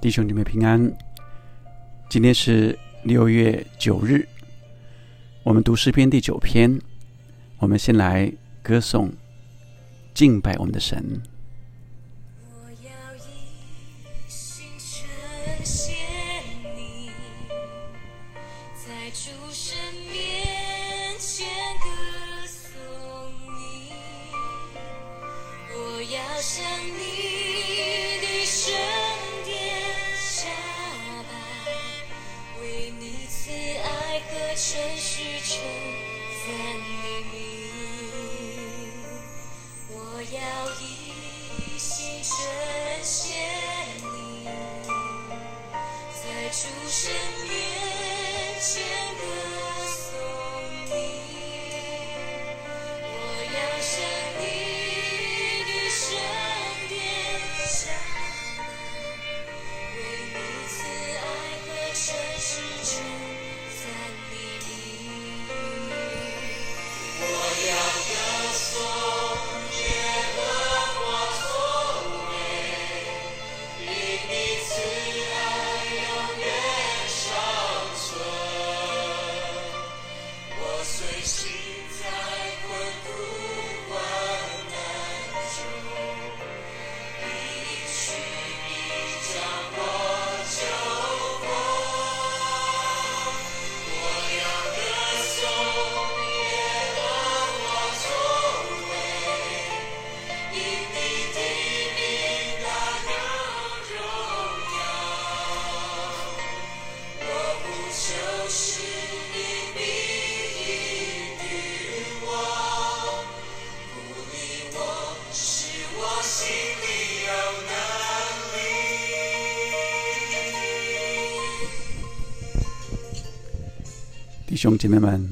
弟兄姊妹平安。今天是六月九日，我们读诗篇第九篇。我们先来歌颂、敬拜我们的神。我要一心呈现你，在主神面前歌颂你。我要向你兄姐妹们，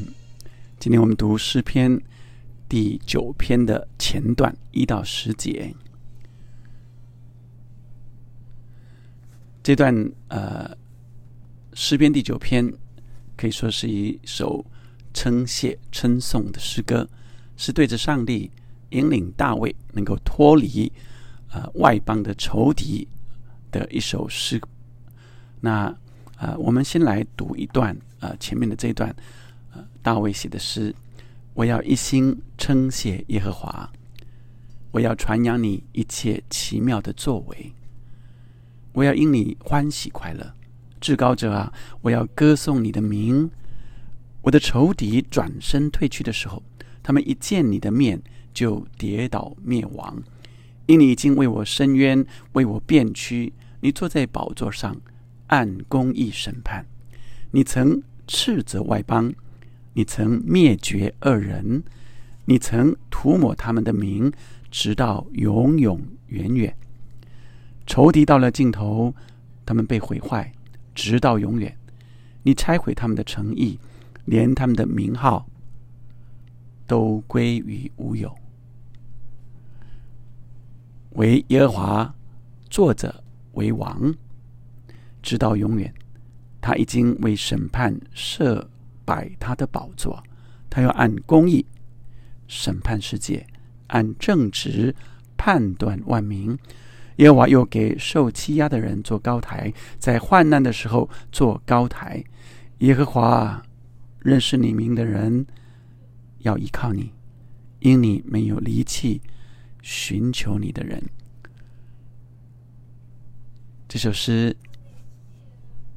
今天我们读诗篇第九篇的前段一到十节。这段呃诗篇第九篇可以说是一首称谢称颂的诗歌，是对着上帝引领大卫能够脱离呃外邦的仇敌的一首诗。那呃，我们先来读一段呃前面的这一段呃大卫写的诗：我要一心称谢耶和华，我要传扬你一切奇妙的作为，我要因你欢喜快乐，至高者啊，我要歌颂你的名。我的仇敌转身退去的时候，他们一见你的面就跌倒灭亡，因你已经为我伸冤，为我辩屈，你坐在宝座上。按公义审判，你曾斥责外邦，你曾灭绝恶人，你曾涂抹他们的名，直到永永远远。仇敌到了尽头，他们被毁坏，直到永远。你拆毁他们的诚意，连他们的名号都归于无有。为耶和华作者为王。直到永远，他已经为审判设摆他的宝座，他要按公义审判世界，按正直判断万民。耶和华又给受欺压的人做高台，在患难的时候做高台。耶和华认识你名的人要依靠你，因你没有离弃寻求你的人。这首诗。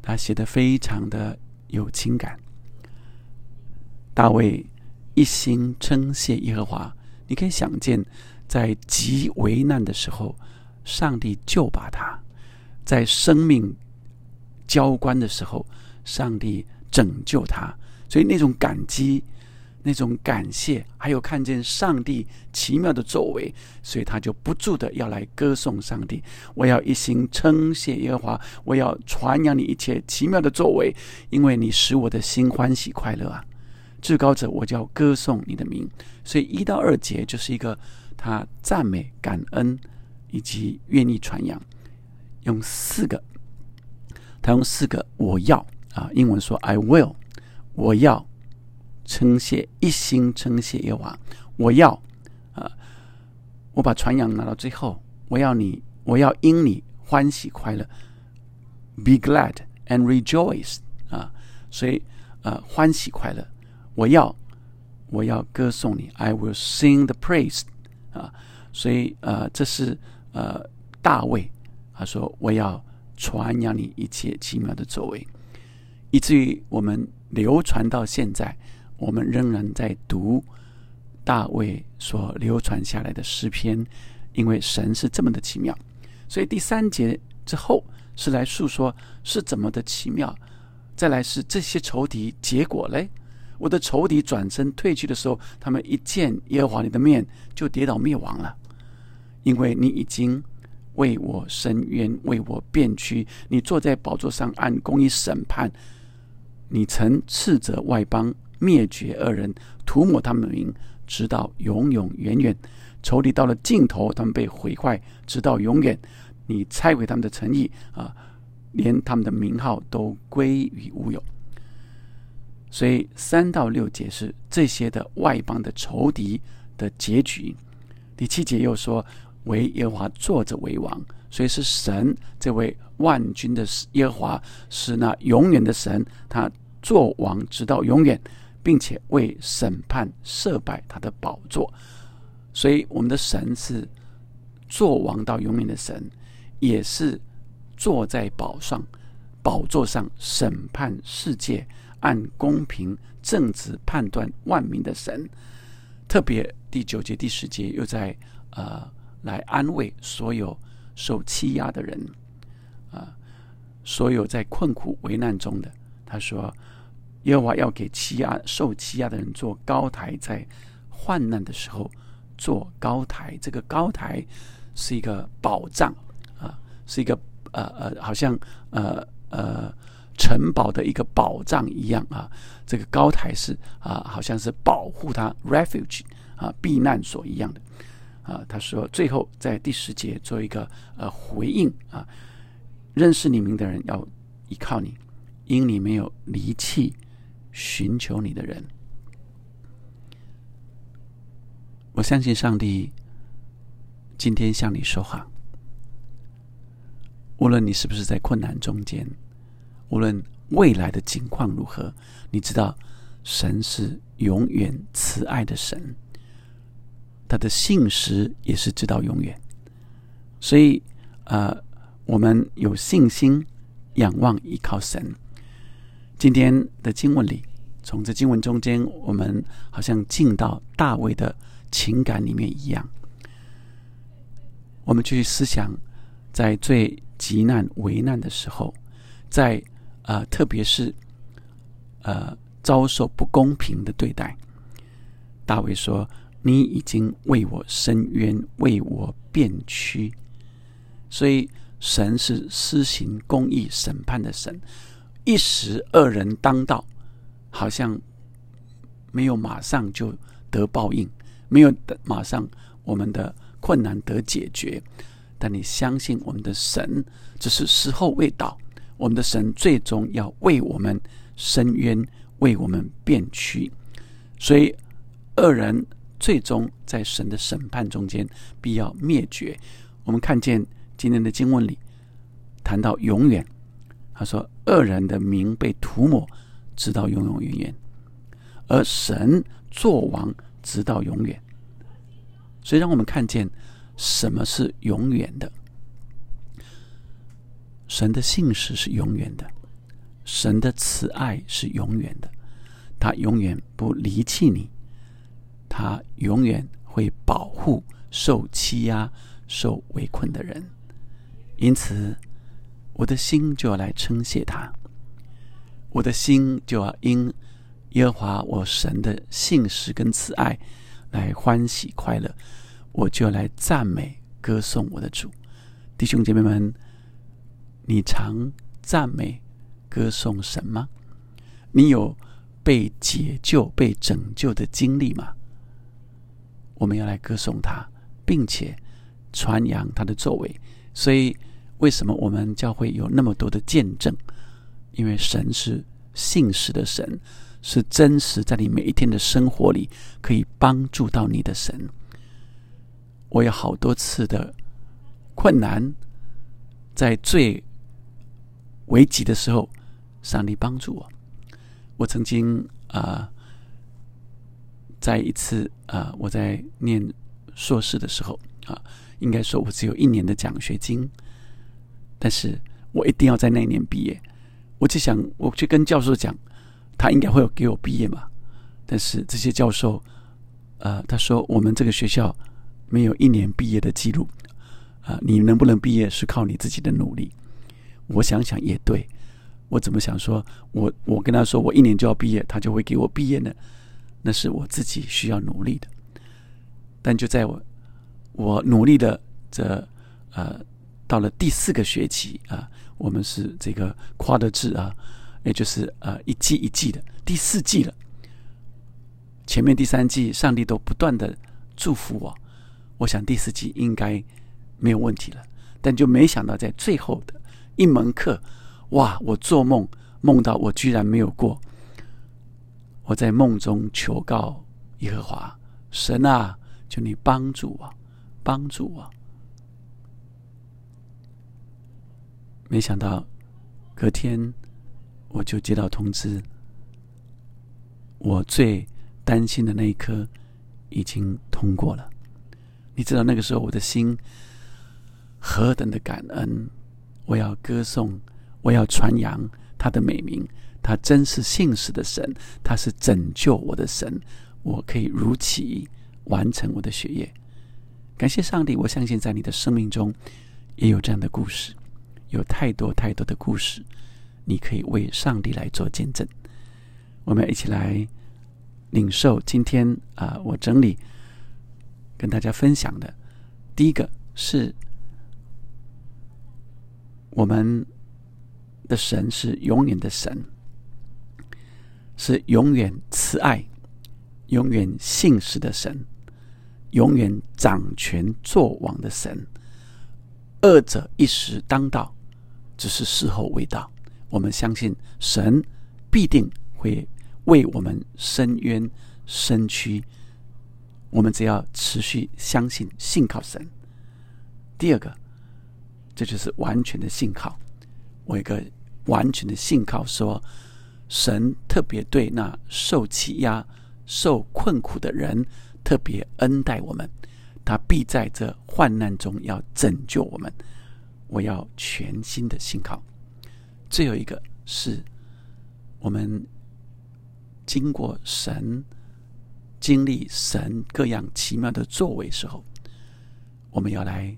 他写的非常的有情感。大卫一心称谢耶和华，你可以想见，在极为难的时候，上帝救拔他；在生命交关的时候，上帝拯救他。所以那种感激。那种感谢，还有看见上帝奇妙的作为，所以他就不住的要来歌颂上帝。我要一心称谢耶和华，我要传扬你一切奇妙的作为，因为你使我的心欢喜快乐啊！至高者，我就要歌颂你的名。所以一到二节就是一个他赞美、感恩以及愿意传扬，用四个，他用四个我要啊，英文说 I will，我要。称谢一心称谢耶和华，我要啊，我把传扬拿到最后，我要你，我要因你欢喜快乐，be glad and rejoice 啊，所以呃欢喜快乐，我要我要歌颂你，I will sing the praise 啊，所以呃这是呃大卫他说我要传扬你一切奇妙的作为，以至于我们流传到现在，我们仍然在读大卫所流传下来的诗篇，因为神是这么的奇妙。所以第三节之后是来诉说是怎么的奇妙，再来是这些仇敌结果嘞。我的仇敌转身退去的时候，他们一见耶和华你的面就跌倒灭亡了，因为你已经为我伸冤，为我辩屈。你坐在宝座上按公义审判，你曾斥责外邦，灭绝恶人，涂抹他们的名，直到永永远远。仇敌到了尽头，他们被毁坏，直到永远。你拆毁他们的诚意啊，连他们的名号都归于无有。所以三到六节是这些的外邦的仇敌的结局。第七节又说，为耶和华坐着为王，所以是神这位万军的耶和华是那永远的神，他做王直到永远，并且为审判设摆他的宝座。所以我们的神是做王到永远的神，也是坐在宝上宝座上审判世界。按公平正直判断万民的神，特别第九节、第十节又在呃来安慰所有受欺压的人，啊，所有在困苦危难中的。他说：“耶和华要给欺压受欺压的人做高台，在患难的时候做高台。这个高台是一个保障啊，是一个呃呃，好像呃呃。”城堡的一个保障一样啊，这个高台是啊，好像是保护他 refuge 啊避难所一样的啊。他说，最后在第十节做一个呃回应啊，认识你名的人要依靠你，因你没有离弃寻求你的人。我相信上帝今天向你说话，无论你是不是在困难中间。无论未来的境况如何，你知道，神是永远慈爱的神，他的信实也是直到永远。所以，呃，我们有信心仰望依靠神。今天的经文里，从这经文中间，我们好像进到大卫的情感里面一样。我们去思想，在最急难危难的时候，在啊，特别是呃，遭受不公平的对待，大卫说：“你已经为我伸冤，为我辩屈。”所以，神是施行公义审判的神。一时恶人当道，好像没有马上就得报应，没有马上我们的困难得解决。但你相信我们的神，只是时候未到。我们的神最终要为我们伸冤，为我们辩屈，所以恶人最终在神的审判中间必要灭绝。我们看见今天的经文里谈到永远，他说恶人的名被涂抹，直到永永远远，而神作王直到永远。所以让我们看见什么是永远的。神的信实是永远的，神的慈爱是永远的，他永远不离弃你，他永远会保护受欺压、受围困的人。因此，我的心就要来称谢他，我的心就要因耶和华我神的信实跟慈爱来欢喜快乐，我就要来赞美歌颂我的主，弟兄姐妹们。你常赞美、歌颂神吗？你有被解救、被拯救的经历吗？我们要来歌颂他，并且传扬他的作为。所以，为什么我们教会有那么多的见证？因为神是信实的神，是真实，在你每一天的生活里可以帮助到你的神。我有好多次的困难，在最。危急的时候，上帝帮助我。我曾经啊、在一次啊、我在念硕士的时候啊，应该说我只有一年的奖学金，但是我一定要在那一年毕业。我就想，我去跟教授讲，他应该会有给我毕业嘛。但是这些教授，呃，他说我们这个学校没有一年毕业的记录，啊、你能不能毕业是靠你自己的努力。我想想也对，我怎么想说，我我跟他说我一年就要毕业，他就会给我毕业呢？那是我自己需要努力的。但就在我我努力的这呃到了第四个学期啊，我们是这个夸的制啊，也就是呃一季一季的第四季了。前面第三季上帝都不断的祝福我，我想第四季应该没有问题了。但就没想到在最后的一门课，哇！我做梦梦到我居然没有过。我在梦中求告耶和华神啊，求你帮助我，帮助我。没想到隔天我就接到通知，我最担心的那一科已经通过了。你知道那个时候我的心何等的感恩！我要歌颂，我要传扬他的美名。他真是信实的神，他是拯救我的神。我可以如期完成我的学业。感谢上帝！我相信在你的生命中也有这样的故事，有太多太多的故事，你可以为上帝来做见证。我们一起来领受今天啊、我整理跟大家分享的第一个是我们的神是永远的神，是永远慈爱、永远信实的神，永远掌权作王的神。二者一时当道，只是时候未到。我们相信神必定会为我们伸冤伸屈，我们只要持续相信、信靠神。第二个，这就是完全的信靠。我一个完全的信靠说，神特别对那受欺压、受困苦的人特别恩待我们，他必在这患难中要拯救我们。我要全新的信靠。最后一个是我们经过神经历神各样奇妙的作为时候，我们要来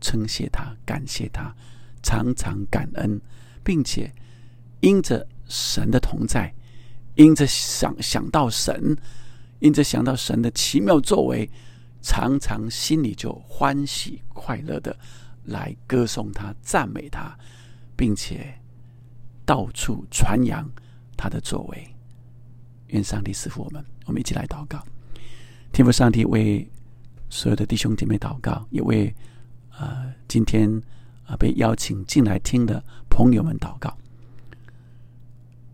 称谢他、感谢他，常常感恩，并且因着神的同在，因着想想到神，因着想到神的奇妙作为，常常心里就欢喜快乐的来歌颂他、赞美他，并且到处传扬他的作为。愿上帝赐福我们，我们一起来祷告。天父上帝为所有的弟兄姐妹祷告，也为呃今天啊、被邀请进来听的朋友们祷告。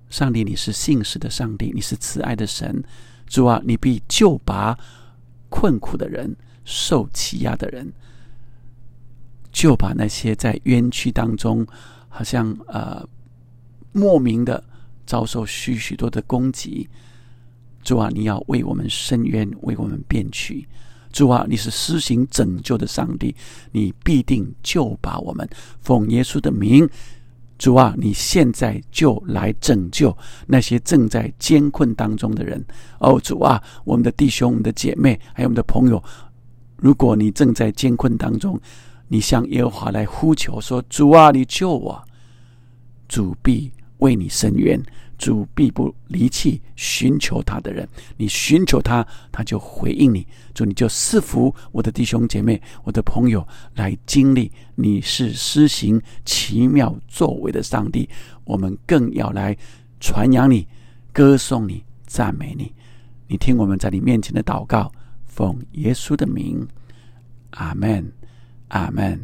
上帝，你是信实的上帝，你是慈爱的神。主啊，你必救拔困苦的人、受欺压的人，就把那些在冤屈当中，好像呃莫名的遭受许许多的攻击。主啊，你要为我们伸冤，为我们辩屈。主啊，你是施行拯救的上帝，你必定救拔我们。奉耶稣的名，主啊，你现在就来拯救那些正在艰困当中的人。哦，主啊，我们的弟兄、我们的姐妹，还有我们的朋友，如果你正在艰困当中，你向耶和华来呼求说：“主啊，你救我！”主必为你伸冤。主必不离弃寻求他的人，你寻求他，他就回应你。主，你就赐福我的弟兄姐妹、我的朋友来经历你是施行奇妙作为的上帝。我们更要来传扬你、歌颂你、赞美你。你听我们在你面前的祷告，奉耶稣的名，阿门，阿门，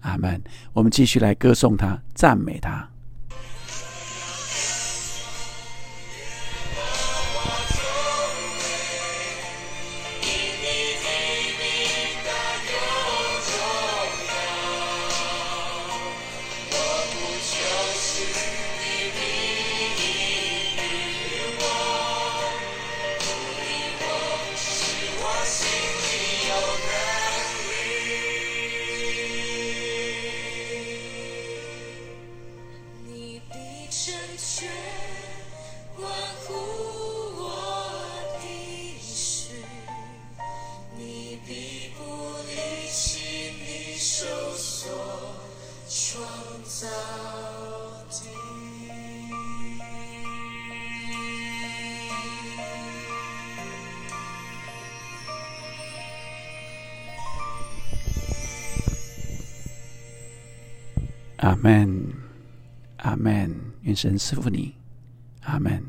阿门。我们继续来歌颂他、赞美他。阿门，阿门。愿神赐福你，阿门。